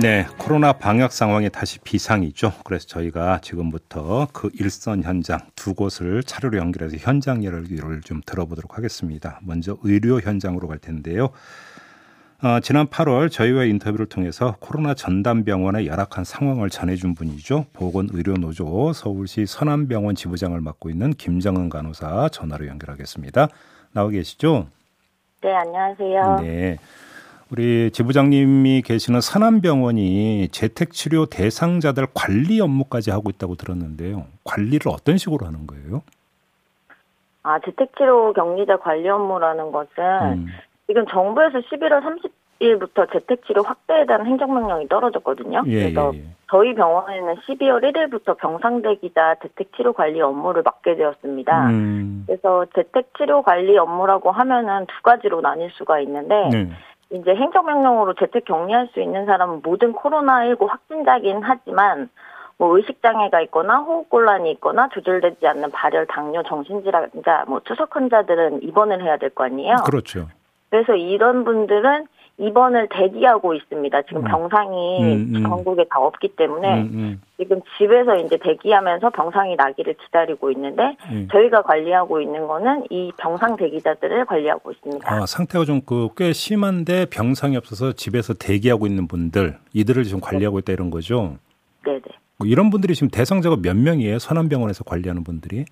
네, 코로나 방역 상황이 다시 비상이죠. 그래서 저희가 지금부터 그 일선 현장 두 곳을 차례로 연결해서 현장 이야기를 좀 들어보도록 하겠습니다. 먼저 의료 현장으로 갈 텐데요. 어, 지난 8월 저희와 인터뷰를 통해서 코로나 전담 병원의 열악한 상황을 전해준 분이죠. 보건의료노조 서울시 선암병원 지부장을 맡고 있는 김정은 간호사 전화로 연결하겠습니다. 나와 계시죠? 네, 안녕하세요. 네. 우리 지부장님이 계시는 산암병원이 재택치료 대상자들 관리 업무까지 하고 있다고 들었는데요. 관리를 어떤 식으로 하는 거예요? 아, 재택치료 격리자 관리 업무라는 것은 음. 지금 정부에서 11월 30일부터 재택치료 확대에 대한 행정명령이 떨어졌거든요. 예, 그래서 예, 예. 저희 병원에는 12월 1일부터 병상대기자 재택치료 관리 업무를 맡게 되었습니다. 음. 그래서 재택치료 관리 업무라고 하면은 두 가지로 나뉠 수가 있는데 네. 이제 행정명령으로 재택 격리할 수 있는 사람은 모든 코로나19 확진자긴 하지만 뭐 의식장애가 있거나 호흡곤란이 있거나 조절되지 않는 발열, 당뇨, 정신질환자, 뭐 투석 환자들은 입원을 해야 될 거 아니에요. 그렇죠. 그래서 이런 분들은 입원을 대기하고 있습니다. 지금 음. 병상이 음, 음. 전국에 다 없기 때문에 음, 음. 지금 집에서 이제 대기하면서 병상이 나기를 기다리고 있는데 예. 저희가 관리하고 있는 거는 이 병상 대기자들을 관리하고 있습니다. 아, 상태가 좀 그 꽤 심한데 병상이 없어서 집에서 대기하고 있는 분들 이들을 지금 관리하고 있다 이런 거죠. 네네. 뭐 이런 분들이 지금 대상자가 몇 명이에요? 선암병원에서 관리하는 분들이?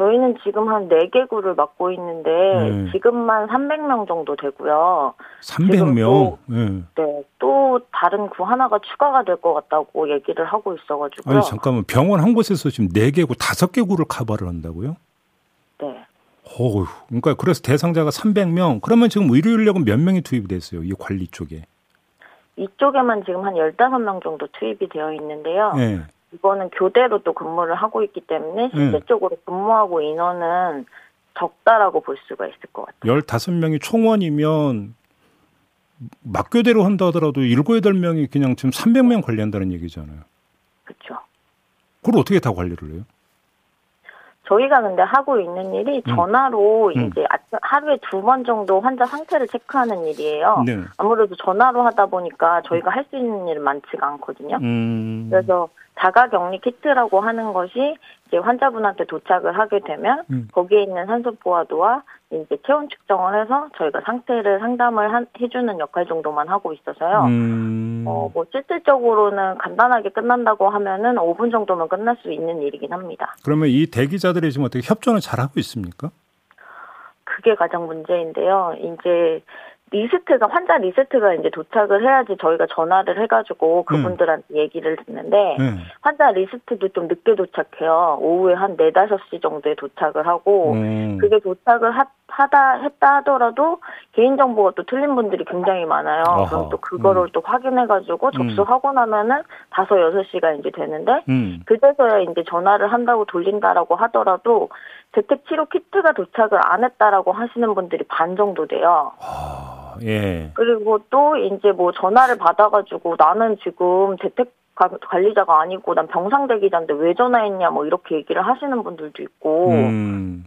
저희는 지금 한 4개구를 맡고 있는데 네. 지금만 300명 정도 되고요. 300명. 예. 네, 또 다른 구 하나가 추가가 될 것 같다고 얘기를 하고 있어가지고요. 아니 잠깐만 병원 한 곳에서 지금 네 개구 다섯 개구를 커버를 한다고요? 네. 어휴, 그러니까 그래서 대상자가 300명. 그러면 지금 의료 인력은 몇 명이 투입이 됐어요? 이 관리 쪽에. 이쪽에만 지금 한 15명 정도 투입이 되어 있는데요. 예. 이거는 교대로 또 근무를 하고 있기 때문에 네. 실질적으로 근무하고 인원은 적다라고 볼 수가 있을 것 같아요. 15명이 총원이면 막교대로 한다 하더라도 7, 8명이 그냥 지금 300명 관리한다는 얘기잖아요. 그렇죠. 그걸 어떻게 다 관리를 해요? 저희가 근데 하고 있는 일이 음. 전화로 음. 이제 하루에 두 번 정도 환자 상태를 체크하는 일이에요. 네. 아무래도 전화로 하다 보니까 저희가 할 수 있는 일은 많지가 않거든요. 음. 그래서 자가 격리 키트라고 하는 것이 이제 환자분한테 도착을 하게 되면 음. 거기에 있는 산소 포화도와 이제 체온 측정을 해서 저희가 상태를 상담을 한- 해주는 역할 정도만 하고 있어서요. 음. 어, 뭐 실질적으로는 간단하게 끝난다고 하면은 5분 정도면 끝날 수 있는 일이긴 합니다. 그러면 이 대기자들이 지금 어떻게 협조는 잘 하고 있습니까? 그게 가장 문제인데요. 이제 리스트가 환자 리스트가 이제 도착을 해야지 저희가 전화를 해가지고 그분들한테 얘기를 듣는데 네. 환자 리스트도 좀 늦게 도착해요. 오후에 한 4, 5시 정도에 도착을 하고 음. 그게 도착을 하, 하다 했다 하더라도 개인정보가 또 틀린 분들이 굉장히 많아요. 아하. 그럼 또 그거를 음. 또 확인해가지고 접수하고 나면은 다섯 여섯 시가 이제 되는데 음. 그제서야 이제 전화를 한다고 돌린다라고 하더라도 재택 치료 키트가 도착을 안 했다라고 하시는 분들이 반 정도 돼요. 아, 예. 그리고 또 이제 뭐 전화를 받아가지고 나는 지금 재택 가- 관리자가 아니고 난 병상 대기자인데 왜 전화했냐 뭐 이렇게 얘기를 하시는 분들도 있고 음.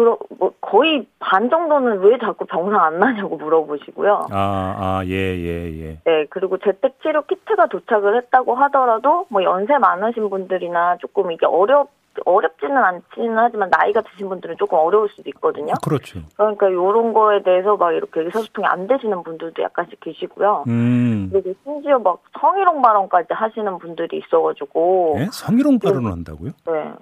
그러 뭐 거의 반 정도는 왜 자꾸 병상 안 나냐고 물어보시고요. 아, 아, 예, 예, 예. 네, 그리고 재택 치료 키트가 도착을 했다고 하더라도 뭐 연세 많으신 분들이나 조금 이게 어렵 어렵지는 않지는 하지만 나이가 드신 분들은 조금 어려울 수도 있거든요. 그렇죠. 그러니까 이런 거에 대해서 막 이렇게 의사소통이 안 되시는 분들도 약간씩 계시고요. 음. 그리고 심지어 막 성희롱 발언까지 하시는 분들이 있어가지고 예? 성희롱 발언을 한다고요? 네.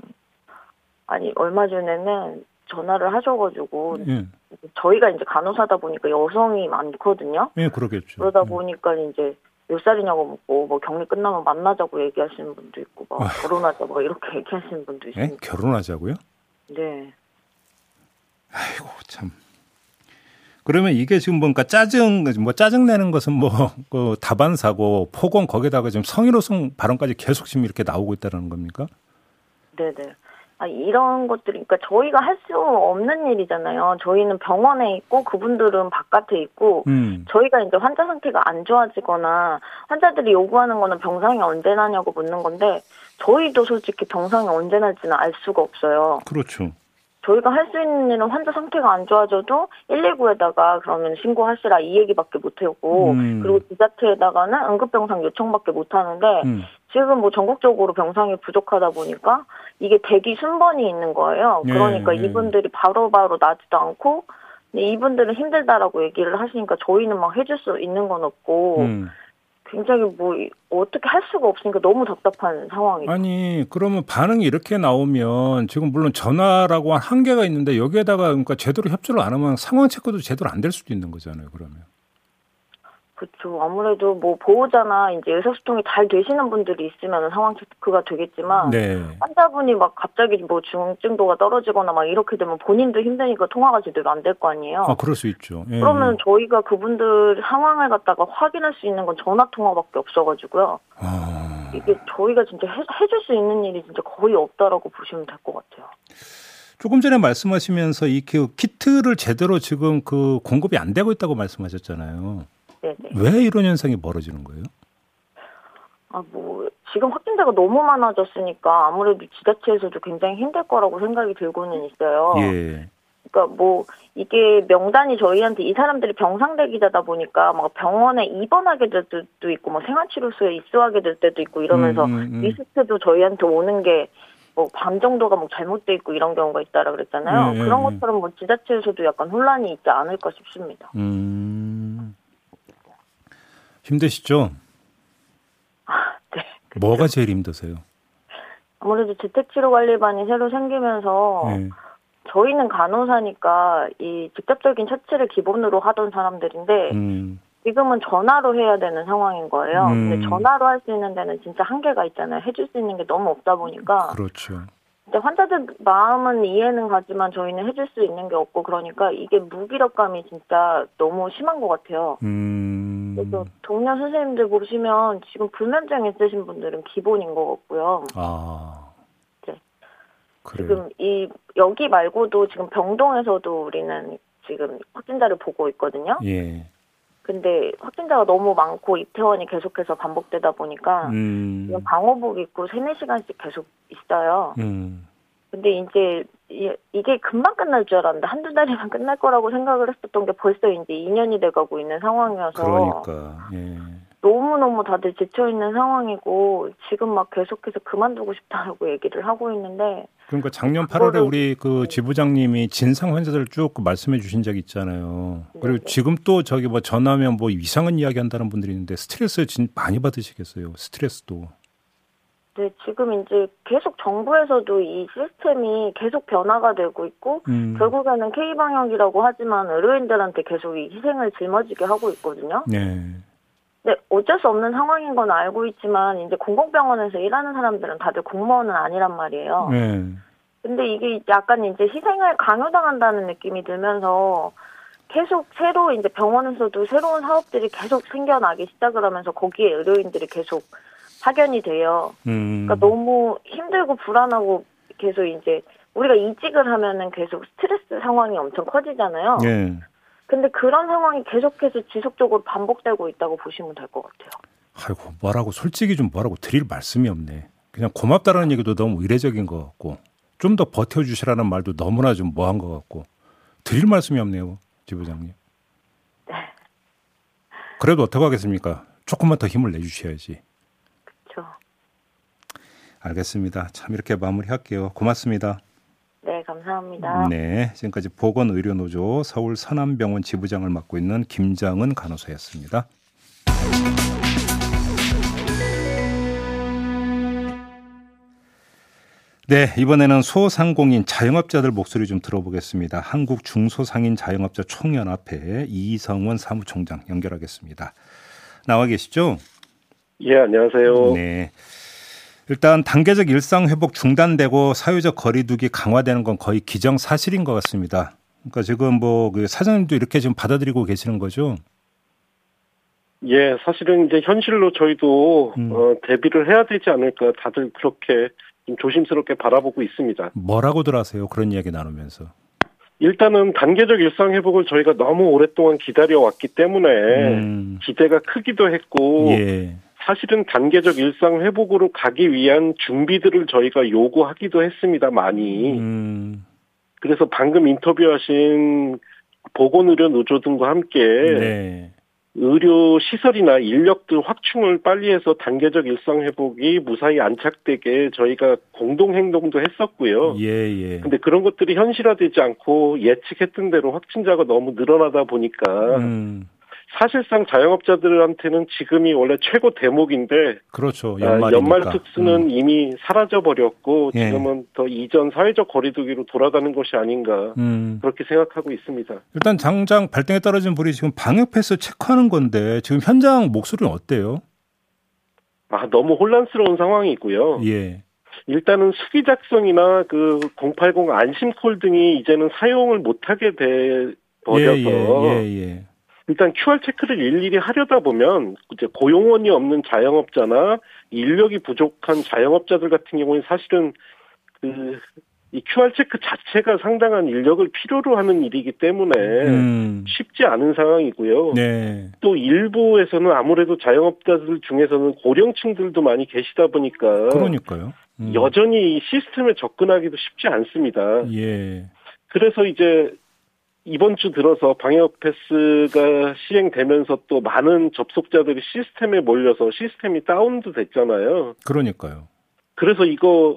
아니 얼마 전에는 전화를 하셔가지고 예. 저희가 이제 간호사다 보니까 여성이 많거든요. 예, 그러겠죠. 그러다 음. 보니까 이제 몇 살이냐고 묻고 뭐 격리 끝나면 만나자고 얘기하시는 분도 있고 막 아휴. 결혼하자 막 이렇게 얘기하시는 분도 예? 있습니다. 결혼하자고요? 네. 아이고 참. 그러면 이게 지금 뭔가 짜증 뭐 짜증 내는 것은 뭐그 다반사고 폭언 거기다가 지금 성희롱성 발언까지 계속 지금 이렇게 나오고 있다는 겁니까? 네네. 아, 이런 것들이, 그러니까 저희가 할 수 없는 일이잖아요. 저희는 병원에 있고 그분들은 바깥에 있고, 음. 저희가 이제 환자 상태가 안 좋아지거나, 환자들이 요구하는 거는 병상이 언제 나냐고 묻는 건데, 저희도 솔직히 병상이 언제 날지는 알 수가 없어요. 그렇죠. 저희가 할 수 있는 일은 환자 상태가 안 좋아져도 119에다가 그러면 신고하시라 이 얘기밖에 못 하고, 음. 그리고 지자체에다가는 응급병상 요청밖에 못 하는데, 음. 지금 뭐 전국적으로 병상이 부족하다 보니까 이게 대기 순번이 있는 거예요. 예, 그러니까 예. 이분들이 바로바로 나지도 않고 이분들은 힘들다라고 얘기를 하시니까 저희는 막 해줄 수 있는 건 없고 음. 굉장히 뭐 이- 어떻게 할 수가 없으니까 너무 답답한 상황이죠. 아니 그러면 반응이 이렇게 나오면 지금 물론 전화라고 한 한계가 있는데 여기에다가 그러니까 제대로 협조를 안 하면 상황 체크도 제대로 안 될 수도 있는 거잖아요. 그러면. 그렇죠. 아무래도 뭐 보호자나 이제 의사소통이 잘 되시는 분들이 있으면 상황 체크가 되겠지만 네. 환자분이 막 갑자기 뭐 중증도가 떨어지거나 막 이렇게 되면 본인도 힘드니까 통화가 제대로 안 될 거 아니에요. 아 그럴 수 있죠. 예. 그러면 저희가 그분들 상황을 갖다가 확인할 수 있는 건 전화 통화밖에 없어가지고요. 아, 이게 저희가 진짜 해, 해줄 수 있는 일이 진짜 거의 없다라고 보시면 될 것 같아요. 조금 전에 말씀하시면서 이그 키트를 제대로 지금 그 공급이 안 되고 있다고 말씀하셨잖아요. 네네. 왜 이런 현상이 벌어지는 거예요? 아, 뭐, 지금 확진자가 너무 많아졌으니까 아무래도 지자체에서도 굉장히 힘들 거라고 생각이 들고는 있어요. 예. 그러니까 뭐, 이게 명단이 저희한테 이 사람들이 병상 대기자다 보니까 막 병원에 입원하게 될 때도 있고, 뭐 생활치료소에 입소하게 될 때도 있고 이러면서 음, 음, 음. 리스트도 저희한테 오는 게 뭐반 정도가 뭐 잘못돼 있고 이런 경우가 있다라 그랬잖아요. 예, 예, 그런 예. 것처럼 뭐 지자체에서도 약간 혼란이 있지 않을까 싶습니다. 음. 힘드시죠? 네. 뭐가 제일 힘드세요? 아무래도 재택치료관리반이 새로 생기면서 예. 저희는 간호사니까 이 직접적인 처치를 기본으로 하던 사람들인데 음. 지금은 전화로 해야 되는 상황인 거예요. 음. 근데 전화로 할 수 있는 데는 진짜 한계가 있잖아요. 해줄 수 있는 게 너무 없다 보니까 그렇죠. 근데 환자들 마음은 이해는 가지만 저희는 해줄 수 있는 게 없고 그러니까 이게 무기력감이 진짜 너무 심한 것 같아요. 음. 그래서 동료 선생님들 보시면 지금 불면증 있으신 분들은 기본인 것 같고요. 아. 네. 그래요. 지금 이 여기 말고도 지금 병동에서도 우리는 지금 확진자를 보고 있거든요. 예. 근데 확진자가 너무 많고 입퇴원이 계속해서 반복되다 보니까 음. 방호복 입고 3, 4시간씩 계속 있어요. 음. 근데 이제 이- 이게 금방 끝날 줄 알았는데 한두 달이면 끝날 거라고 생각을 했었던 게 벌써 이제 2년이 돼가고 있는 상황이어서 그러니까. 예. 너무너무 다들 지쳐있는 상황이고 지금 막 계속해서 그만두고 싶다라고 얘기를 하고 있는데 그러니까 작년 8월에 그거를- 우리 그 지부장님이 진상 환자들 쭉 말씀해 주신 적 있잖아요. 그리고 네네. 지금 또 저기 뭐 전화하면 뭐 이상한 이야기 한다는 분들이 있는데 스트레스 진 많이 받으시겠어요. 스트레스도. 네, 지금 이제 계속 정부에서도 이 시스템이 계속 변화가 되고 있고 음. 결국에는 K 방역이라고 하지만 의료인들한테 계속 이 희생을 짊어지게 하고 있거든요. 네. 근데 어쩔 수 없는 상황인 건 알고 있지만 이제 공공병원에서 일하는 사람들은 다들 공무원은 아니란 말이에요. 네. 근데 이게 약간 이제 희생을 강요당한다는 느낌이 들면서 계속 새로 이제 병원에서도 새로운 사업들이 계속 생겨나기 시작을 하면서 거기에 의료인들이 계속 파견이 돼요. 음. 그러니까 너무 힘들고 불안하고 계속 이제 우리가 이직을 하면은 계속 스트레스 상황이 엄청 커지잖아요. 예. 근데 그런 상황이 계속해서 지속적으로 반복되고 있다고 보시면 될 것 같아요. 아이고 뭐라고 솔직히 좀 뭐라고 드릴 말씀이 없네. 그냥 고맙다라는 얘기도 너무 의례적인 것 같고 좀 더 버텨주시라는 말도 너무나 좀 뭐한 것 같고 드릴 말씀이 없네요, 지부장님. 그래도 어떡 하겠습니까? 조금만 더 힘을 내주셔야지. 그렇죠. 알겠습니다. 참 이렇게 마무리할게요. 고맙습니다. 네, 감사합니다. 네, 지금까지 보건의료노조 서울 서남병원 지부장을 맡고 있는 김장은 간호사였습니다. 네, 이번에는 소상공인 자영업자들 목소리 좀 들어보겠습니다. 한국 중소상인 자영업자 총연합회 이성원 사무총장 연결하겠습니다. 나와 계시죠? 예, 안녕하세요. 네. 일단 단계적 일상 회복 중단되고 사회적 거리두기 강화되는 건 거의 기정사실인 것 같습니다. 그러니까 지금 뭐 그 사장님도 이렇게 지금 받아들이고 계시는 거죠? 예, 사실은 이제 현실로 저희도 음. 어, 대비를 해야 되지 않을까 다들 그렇게 좀 조심스럽게 바라보고 있습니다. 뭐라고들 하세요? 그런 이야기 나누면서. 일단은 단계적 일상 회복을 저희가 너무 오랫동안 기다려 왔기 때문에 음, 기대가 크기도 했고 예. 사실은 단계적 일상 회복으로 가기 위한 준비들을 저희가 요구하기도 했습니다. 많이. 음, 그래서 방금 인터뷰하신 보건의료 노조 등과 함께 네. 의료 시설이나 인력들 확충을 빨리 해서 단계적 일상 회복이 무사히 안착되게 저희가 공동 행동도 했었고요. 예, 예. 근데 그런 것들이 현실화되지 않고 예측했던 대로 확진자가 너무 늘어나다 보니까 음, 사실상 자영업자들한테는 지금이 원래 최고 대목인데 그렇죠. 아, 연말이니까. 연말 특수는 음, 이미 사라져 버렸고 예. 지금은 더 이전 사회적 거리두기로 돌아가는 것이 아닌가 음. 그렇게 생각하고 있습니다. 일단 장장 발등에 떨어진 불이 지금 방역 패스 체크하는 건데 지금 현장 목소리는 어때요? 아 너무 혼란스러운 상황이고요. 예. 일단은 수기 작성이나 그 080 안심콜 등이 이제는 사용을 못하게 돼 버려서 예, 예, 예. 일단 QR 체크를 일일이 하려다 보면 이제 고용원이 없는 자영업자나 인력이 부족한 자영업자들 같은 경우는 사실은 그 이 QR 체크 자체가 상당한 인력을 필요로 하는 일이기 때문에 음. 쉽지 않은 상황이고요. 네. 또 일부에서는 아무래도 자영업자들 중에서는 고령층들도 많이 계시다 보니까 그러니까요. 음. 여전히 이 시스템에 접근하기도 쉽지 않습니다. 예. 그래서 이제 이번 주 들어서 방역 패스가 시행되면서 또 많은 접속자들이 시스템에 몰려서 시스템이 다운도 됐잖아요. 그러니까요. 그래서 이거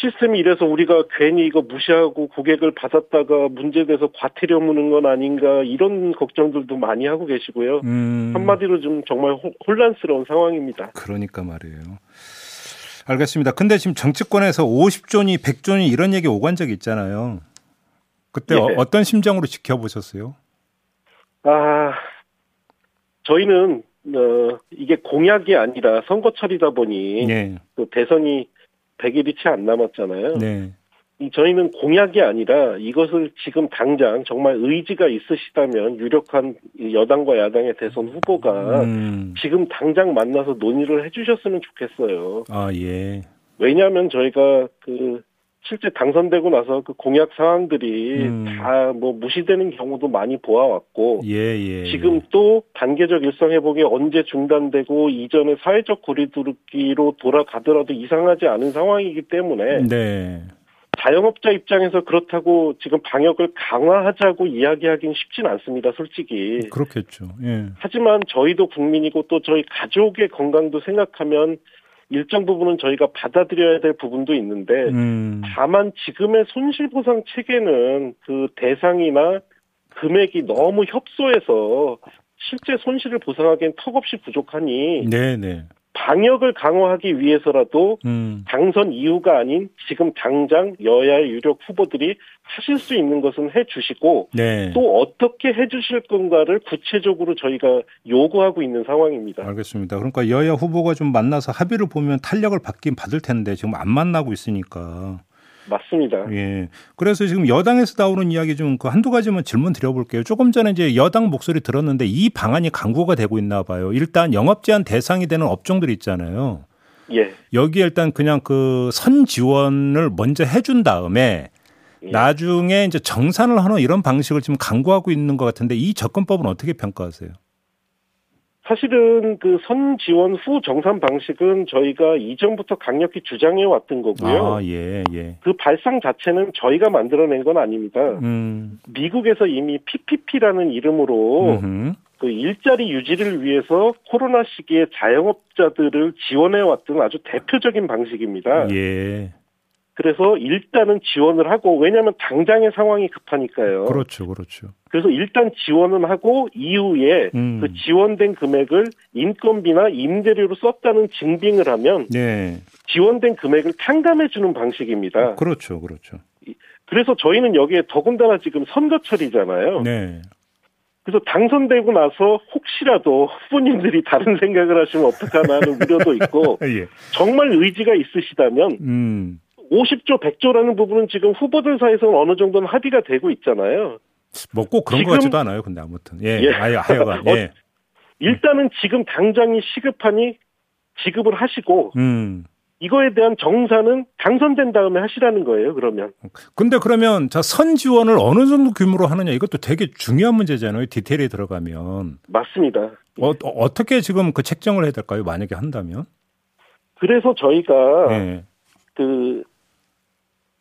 시스템이 이래서 우리가 괜히 이거 무시하고 고객을 받았다가 문제돼서 과태료 무는 건 아닌가 이런 걱정들도 많이 하고 계시고요. 음. 한마디로 좀 정말 호- 혼란스러운 상황입니다. 그러니까 말이에요. 알겠습니다. 근데 지금 정치권에서 50조니 100조니 이런 얘기 오간 적이 있잖아요. 그때 예. 어, 어떤 심정으로 지켜보셨어요? 아, 저희는 어, 이게 공약이 아니라 선거철이다 보니 네. 또 대선이 100일이 채 안 남았잖아요. 네. 이 저희는 공약이 아니라 이것을 지금 당장 정말 의지가 있으시다면 유력한 이 여당과 야당의 대선 후보가 음. 지금 당장 만나서 논의를 해주셨으면 좋겠어요. 아, 예. 왜냐하면 저희가 그 실제 당선되고 나서 그 공약 사항들이 음. 다뭐 무시되는 경우도 많이 보아왔고 예, 예. 지금 또 단계적 일상 회복이 언제 중단되고 이전의 사회적 거리두기로 돌아가더라도 이상하지 않은 상황이기 때문에 네. 자영업자 입장에서 그렇다고 지금 방역을 강화하자고 이야기하기는 쉽진 않습니다, 솔직히. 그렇겠죠. 예. 하지만 저희도 국민이고 또 저희 가족의 건강도 생각하면 일정 부분은 저희가 받아들여야 될 부분도 있는데 음. 다만 지금의 손실보상 체계는 그 대상이나 금액이 너무 협소해서 실제 손실을 보상하기엔 턱없이 부족하니 네, 네. 방역을 강화하기 위해서라도 음. 당선 이후가 아닌 지금 당장 여야의 유력 후보들이 하실 수 있는 것은 해 주시고 네. 또 어떻게 해 주실 건가를 구체적으로 저희가 요구하고 있는 상황입니다. 알겠습니다. 그러니까 여야 후보가 좀 만나서 합의를 보면 탄력을 받긴 받을 텐데 지금 안 만나고 있으니까. 맞습니다. 예. 그래서 지금 여당에서 나오는 이야기 좀 그 한두 가지만 질문 드려볼게요. 조금 전에 이제 여당 목소리 들었는데 이 방안이 강구가 되고 있나 봐요. 일단 영업 제한 대상이 되는 업종들 있잖아요. 예. 여기 일단 그냥 그 선 지원을 먼저 해준 다음에 예. 나중에 이제 정산을 하는 이런 방식을 지금 강구하고 있는 것 같은데 이 접근법은 어떻게 평가하세요? 사실은 그 선 지원 후 정산 방식은 저희가 이전부터 강력히 주장해 왔던 거고요. 아, 예, 예. 그 발상 자체는 저희가 만들어낸 건 아닙니다. 음, 미국에서 이미 PPP라는 이름으로 음흠. 그 일자리 유지를 위해서 코로나 시기에 자영업자들을 지원해 왔던 아주 대표적인 방식입니다. 예. 그래서 일단은 지원을 하고 왜냐하면 당장의 상황이 급하니까요. 그렇죠, 그렇죠. 그래서 일단 지원은 하고 이후에 음. 그 지원된 금액을 인건비나 임대료로 썼다는 증빙을 하면 네. 지원된 금액을 탕감해 주는 방식입니다. 그렇죠, 그렇죠. 그래서 저희는 여기에 더군다나 지금 선거철이잖아요. 네. 그래서 당선되고 나서 혹시라도 후보님들이 다른 생각을 하시면 어떡하나 하는 우려도 있고 예. 정말 의지가 있으시다면 음. 50조, 100조라는 부분은 지금 후보들 사이에서는 어느 정도는 합의가 되고 있잖아요. 뭐꼭 그런 것 지금- 같지도 않아요. 근데 아무튼 예, 예. 아예 하여간 예, 일단은 지금 당장이 시급하니 지급을 하시고 음. 이거에 대한 정산은 당선된 다음에 하시라는 거예요. 그러면 근데 그러면 자 선 지원을 어느 정도 규모로 하느냐 이것도 되게 중요한 문제잖아요. 디테일에 들어가면 맞습니다. 어, 어떻게 지금 그 책정을 해야 될까요? 만약에 한다면? 그래서 저희가 예. 그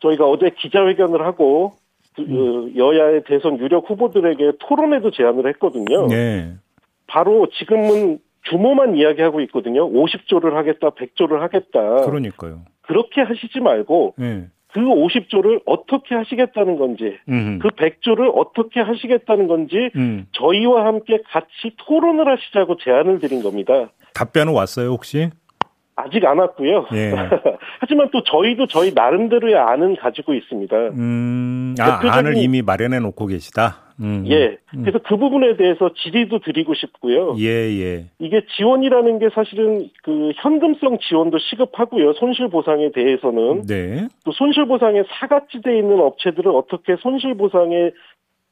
저희가 어제 기자회견을 하고 그, 그 여야의 대선 유력 후보들에게 토론회도 제안을 했거든요. 예. 바로 지금은 규모만 이야기하고 있거든요. 50조를 하겠다, 100조를 하겠다. 그러니까요. 그렇게 하시지 말고 예. 그 50조를 어떻게 하시겠다는 건지, 음. 그 100조를 어떻게 하시겠다는 건지 음. 저희와 함께 같이 토론을 하시자고 제안을 드린 겁니다. 답변은 왔어요, 혹시? 아직 안 왔고요. 예. 하지만 또 저희도 저희 나름대로의 안은 가지고 있습니다. 음. 아, 대표적인- 안을 이미 마련해 놓고 계시다. 음. 예. 그래서 그 부분에 대해서 질의도 드리고 싶고요. 예, 예. 이게 지원이라는 게 사실은 그 현금성 지원도 시급하고요. 손실 보상에 대해서는 네. 또 손실 보상에 사각지대에 있는 업체들을 어떻게 손실 보상의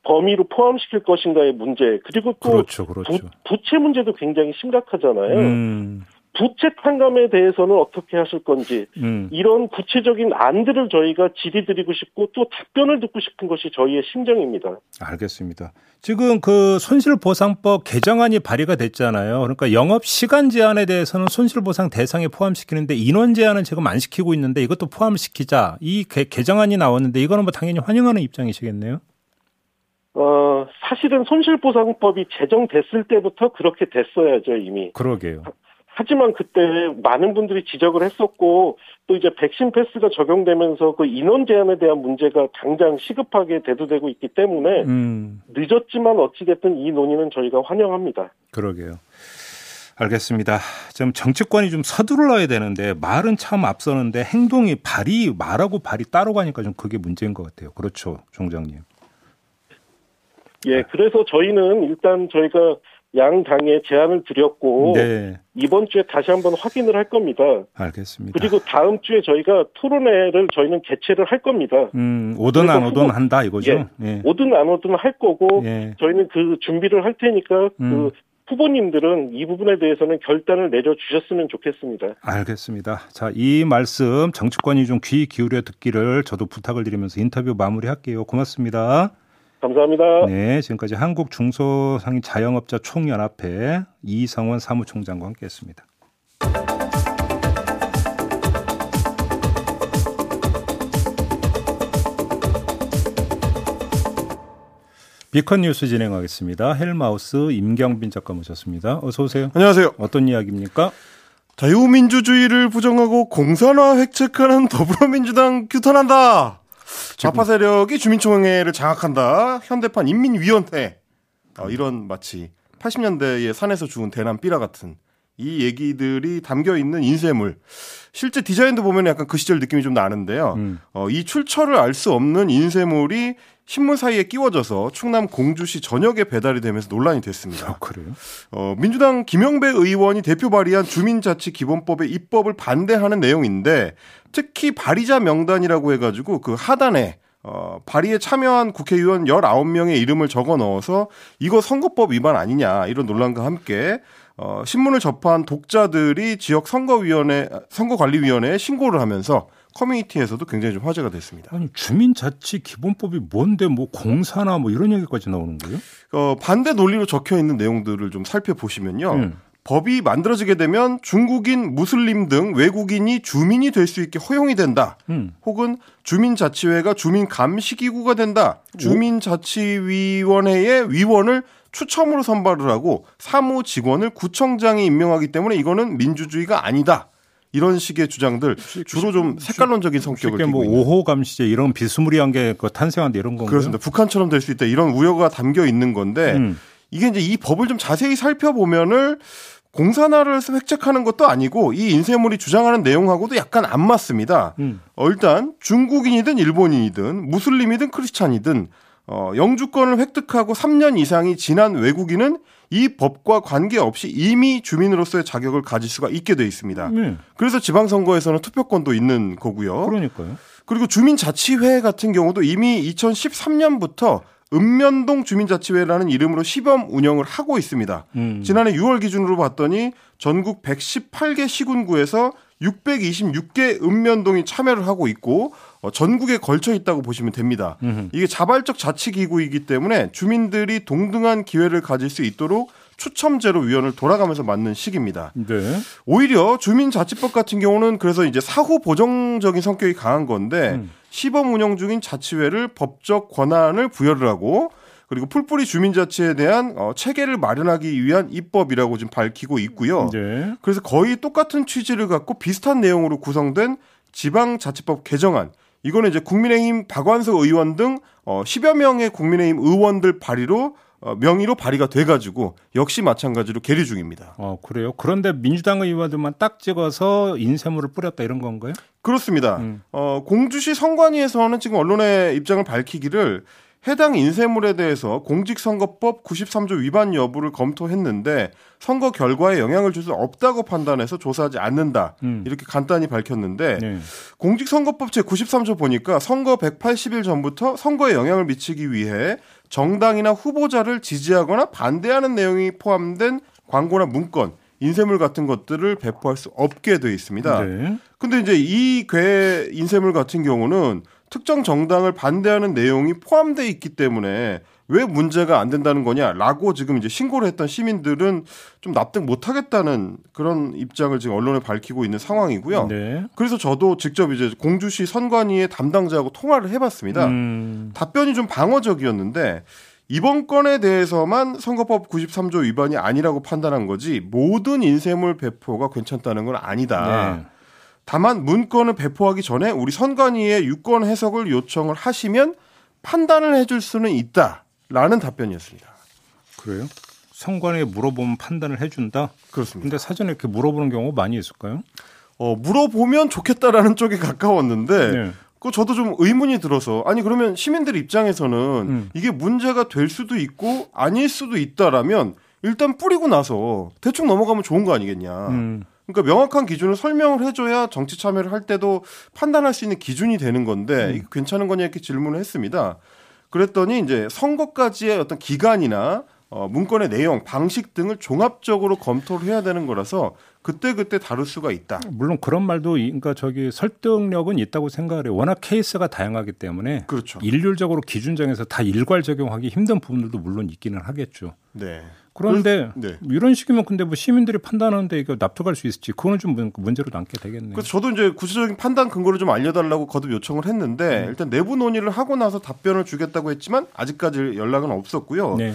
범위로 포함시킬 것인가의 문제 그리고 또 그렇죠, 부, 그렇죠. 부 채 문제도 굉장히 심각하잖아요. 음. 부채 탕감에 대해서는 어떻게 하실 건지 음. 이런 구체적인 안들을 저희가 질의드리고 싶고 또 답변을 듣고 싶은 것이 저희의 심정입니다. 알겠습니다. 지금 그 손실보상법 개정안이 발의가 됐잖아요. 그러니까 영업 시간 제한에 대해서는 손실보상 대상에 포함시키는데 인원 제한은 지금 안 시키고 있는데 이것도 포함시키자. 이 개, 개정안이 나왔는데 이거는 뭐 당연히 환영하는 입장이시겠네요. 어, 사실은 손실보상법이 제정됐을 때부터 그렇게 됐어야죠, 이미. 그러게요. 하지만 그때 많은 분들이 지적을 했었고, 또 이제 백신 패스가 적용되면서 그 인원 제한에 대한 문제가 당장 시급하게 대두되고 있기 때문에 음, 늦었지만 어찌됐든 이 논의는 저희가 환영합니다. 그러게요. 알겠습니다. 좀 정치권이 좀 서둘러야 되는데 말은 참 앞서는데 행동이 발이 말하고 발이 따로 가니까 좀 그게 문제인 것 같아요. 그렇죠, 총장님. 예, 그래서 저희는 일단 저희가 양 당에 제안을 드렸고, 네, 이번 주에 다시 한번 확인을 할 겁니다. 알겠습니다. 그리고 다음 주에 저희가 토론회를 저희는 개최를 할 겁니다. 음, 오든 안 오든 후보- 한다 이거죠. 예. 오든 안 오든 할 거고, 예. 저희는 그 준비를 할 테니까 음. 그 후보님들은 이 부분에 대해서는 결단을 내려 주셨으면 좋겠습니다. 알겠습니다. 자, 이 말씀 정치권이 좀 귀 기울여 듣기를 저도 부탁을 드리면서 인터뷰 마무리할게요. 고맙습니다. 감사합니다. 네, 지금까지 한국 중소상인 자영업자 총연합회 이성원 사무총장과 함께했습니다. 비컨 뉴스 진행하겠습니다. 헬마우스 임경빈 작가 모셨습니다. 어서 오세요. 안녕하세요. 어떤 이야기입니까? 자유민주주의를 부정하고 공산화 획책하는 더불어민주당 규탄한다. 좌파 세력이 주민총회를 장악한다. 현대판 인민위원회. 어, 이런 마치 80년대에 산에서 죽은 대남 삐라 같은 이 얘기들이 담겨 있는 인쇄물. 실제 디자인도 보면 약간 그 시절 느낌이 좀 나는데요. 음. 어, 이 출처를 알 수 없는 인쇄물이 신문 사이에 끼워져서 충남 공주시 전역에 배달이 되면서 논란이 됐습니다. 아, 그래요? 어, 민주당 김영배 의원이 대표 발의한 주민자치기본법의 입법을 반대하는 내용인데 특히 발의자 명단이라고 해가지고 그 하단에 어, 발의에 참여한 국회의원 19명의 이름을 적어 넣어서 이거 선거법 위반 아니냐 이런 논란과 함께 어, 신문을 접한 독자들이 지역 선거위원회 선거관리위원회에 신고를 하면서 커뮤니티에서도 굉장히 좀 화제가 됐습니다. 아니 주민자치 기본법이 뭔데 뭐 공사나 뭐 이런 얘기까지 나오는 거예요? 어, 반대 논리로 적혀 있는 내용들을 좀 살펴보시면요. 음. 법이 만들어지게 되면 중국인, 무슬림 등 외국인이 주민이 될 수 있게 허용이 된다. 음. 혹은 주민자치회가 주민 감시기구가 된다. 주민자치위원회의 위원을 추첨으로 선발을 하고 사무 직원을 구청장이 임명하기 때문에 이거는 민주주의가 아니다. 이런 식의 주장들 주로 좀 색깔론적인 성격을 쉽게 띠고 뭐. 오호 감시제 이런 비스무리한 게그 탄생한데 이런 건가요? 그렇습니다. 북한처럼 될 수 있다. 이런 우려가 담겨 있는 건데 음. 이게 이제 이 법을 좀 자세히 살펴보면은 공산화를 획책하는 것도 아니고 이 인쇄물이 주장하는 내용하고도 약간 안 맞습니다. 음. 어, 일단 중국인이든 일본인이든 무슬림이든 크리스찬이든 어, 영주권을 획득하고 3년 이상이 지난 외국인은 이 법과 관계없이 이미 주민으로서의 자격을 가질 수가 있게 돼 있습니다. 네. 그래서 지방선거에서는 투표권도 있는 거고요. 그러니까요. 그리고 주민자치회 같은 경우도 이미 2013년부터 읍면동 주민자치회라는 이름으로 시범 운영을 하고 있습니다. 음. 지난해 6월 기준으로 봤더니 전국 118개 시군구에서 626개 읍면동이 참여를 하고 있고 어, 전국에 걸쳐 있다고 보시면 됩니다. 음흠. 이게 자발적 자치기구이기 때문에 주민들이 동등한 기회를 가질 수 있도록 추첨제로 위원을 돌아가면서 맞는 시기입니다. 네. 오히려 주민자치법 같은 경우는 그래서 이제 사후 보정적인 성격이 강한 건데 음. 시범 운영 중인 자치회를 법적 권한을 부여를 하고 그리고 풀뿌리 주민자치에 대한 어, 체계를 마련하기 위한 입법이라고 지금 밝히고 있고요. 네. 그래서 거의 똑같은 취지를 갖고 비슷한 내용으로 구성된 지방자치법 개정안. 이거는 이제 국민의힘 박완석 의원 등 어, 10여 명의 국민의힘 의원들 발의로 어, 명의로 발의가 돼가지고 역시 마찬가지로 계류 중입니다. 어, 그래요. 그런데 민주당 의원들만 딱 찍어서 인쇄물을 뿌렸다 이런 건가요? 그렇습니다. 음. 어, 공주시 선관위에서는 지금 언론의 입장을 밝히기를 해당 인쇄물에 대해서 공직선거법 93조 위반 여부를 검토했는데 선거 결과에 영향을 줄 수 없다고 판단해서 조사하지 않는다. 음. 이렇게 간단히 밝혔는데 네. 공직선거법 제 93조 보니까 선거 180일 전부터 선거에 영향을 미치기 위해 정당이나 후보자를 지지하거나 반대하는 내용이 포함된 광고나 문건, 인쇄물 같은 것들을 배포할 수 없게 되어 있습니다. 네. 근데 이제 이 괴 인쇄물 같은 경우는 특정 정당을 반대하는 내용이 포함되어 있기 때문에 왜 문제가 안 된다는 거냐라고 지금 이제 신고를 했던 시민들은 좀 납득 못 하겠다는 그런 입장을 지금 언론에 밝히고 있는 상황이고요. 네. 그래서 저도 직접 이제 공주시 선관위의 담당자하고 통화를 해봤습니다. 음. 답변이 좀 방어적이었는데 이번 건에 대해서만 선거법 93조 위반이 아니라고 판단한 거지 모든 인쇄물 배포가 괜찮다는 건 아니다. 네. 다만 문건을 배포하기 전에 우리 선관위에 유권 해석을 요청을 하시면 판단을 해줄 수는 있다 라는 답변이었습니다. 그래요? 선관위에 물어보면 판단을 해준다. 그렇습니다. 근데 사전에 이렇게 물어보는 경우가 많이 있을까요? 어, 물어보면 좋겠다라는 쪽에 가까웠는데 네. 그 저도 좀 의문이 들어서 아니 그러면 시민들 입장에서는 음. 이게 문제가 될 수도 있고 아닐 수도 있다라면 일단 뿌리고 나서 대충 넘어가면 좋은 거 아니겠냐. 음. 그러니까 명확한 기준을 설명을 해줘야 정치 참여를 할 때도 판단할 수 있는 기준이 되는 건데 음. 괜찮은 거냐 이렇게 질문을 했습니다. 그랬더니 이제 선거까지의 어떤 기간이나 어, 문건의 내용, 방식 등을 종합적으로 검토를 해야 되는 거라서 그때 그때 다룰 수가 있다. 물론 그런 말도 이- 그러니까 저기 설득력은 있다고 생각을 해요. 워낙 케이스가 다양하기 때문에 그렇죠. 일률적으로 기준 정해서 다 일괄 적용하기 힘든 부분들도 물론 있기는 하겠죠. 네. 그런데 네. 이런 식이면 근데 뭐 시민들이 판단하는데 이거 납득할 수 있을지 그거는 좀 문- 문제로 남게 되겠네요. 그래서 저도 이제 구체적인 판단 근거를 좀 알려달라고 거듭 요청을 했는데 일단 내부 논의를 하고 나서 답변을 주겠다고 했지만 아직까지 연락은 없었고요. 네.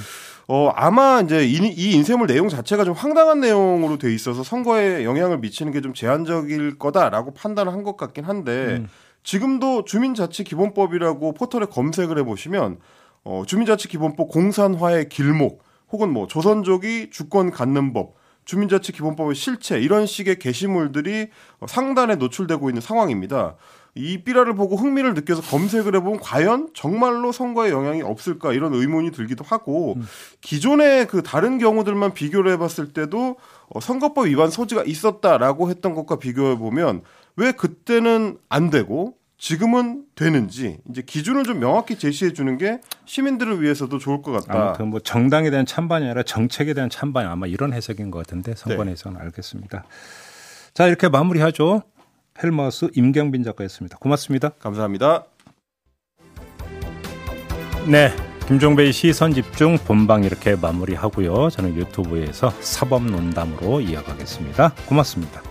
어 아마 이제 이, 이 인쇄물 내용 자체가 좀 황당한 내용으로 돼 있어서 선거에 영향을 미치는 게 좀 제한적일 거다라고 판단을 한 것 같긴 한데 음. 지금도 주민자치기본법이라고 포털에 검색을 해보시면 어, 주민자치기본법 공산화의 길목 혹은 뭐 조선족이 주권 갖는 법 주민자치 기본법의 실체 이런 식의 게시물들이 어, 상단에 노출되고 있는 상황입니다. 이 삐라를 보고 흥미를 느껴서 검색을 해보면 과연 정말로 선거에 영향이 없을까 이런 의문이 들기도 하고 기존의 그 다른 경우들만 비교를 해봤을 때도 어, 선거법 위반 소지가 있었다라고 했던 것과 비교해 보면 왜 그때는 안 되고 지금은 되는지 이제 기준을 좀 명확히 제시해 주는 게 시민들을 위해서도 좋을 것 같다. 아무튼 뭐 정당에 대한 찬반이 아니라 정책에 대한 찬반이 아마 이런 해석인 것 같은데 선관위에서는 알겠습니다. 자 이렇게 마무리하죠. 헬마우스 임경빈 작가였습니다. 고맙습니다. 감사합니다. 네. 김종배의 시선 집중 본방 이렇게 마무리하고요. 저는 유튜브에서 사법 논담으로 이어가겠습니다. 고맙습니다.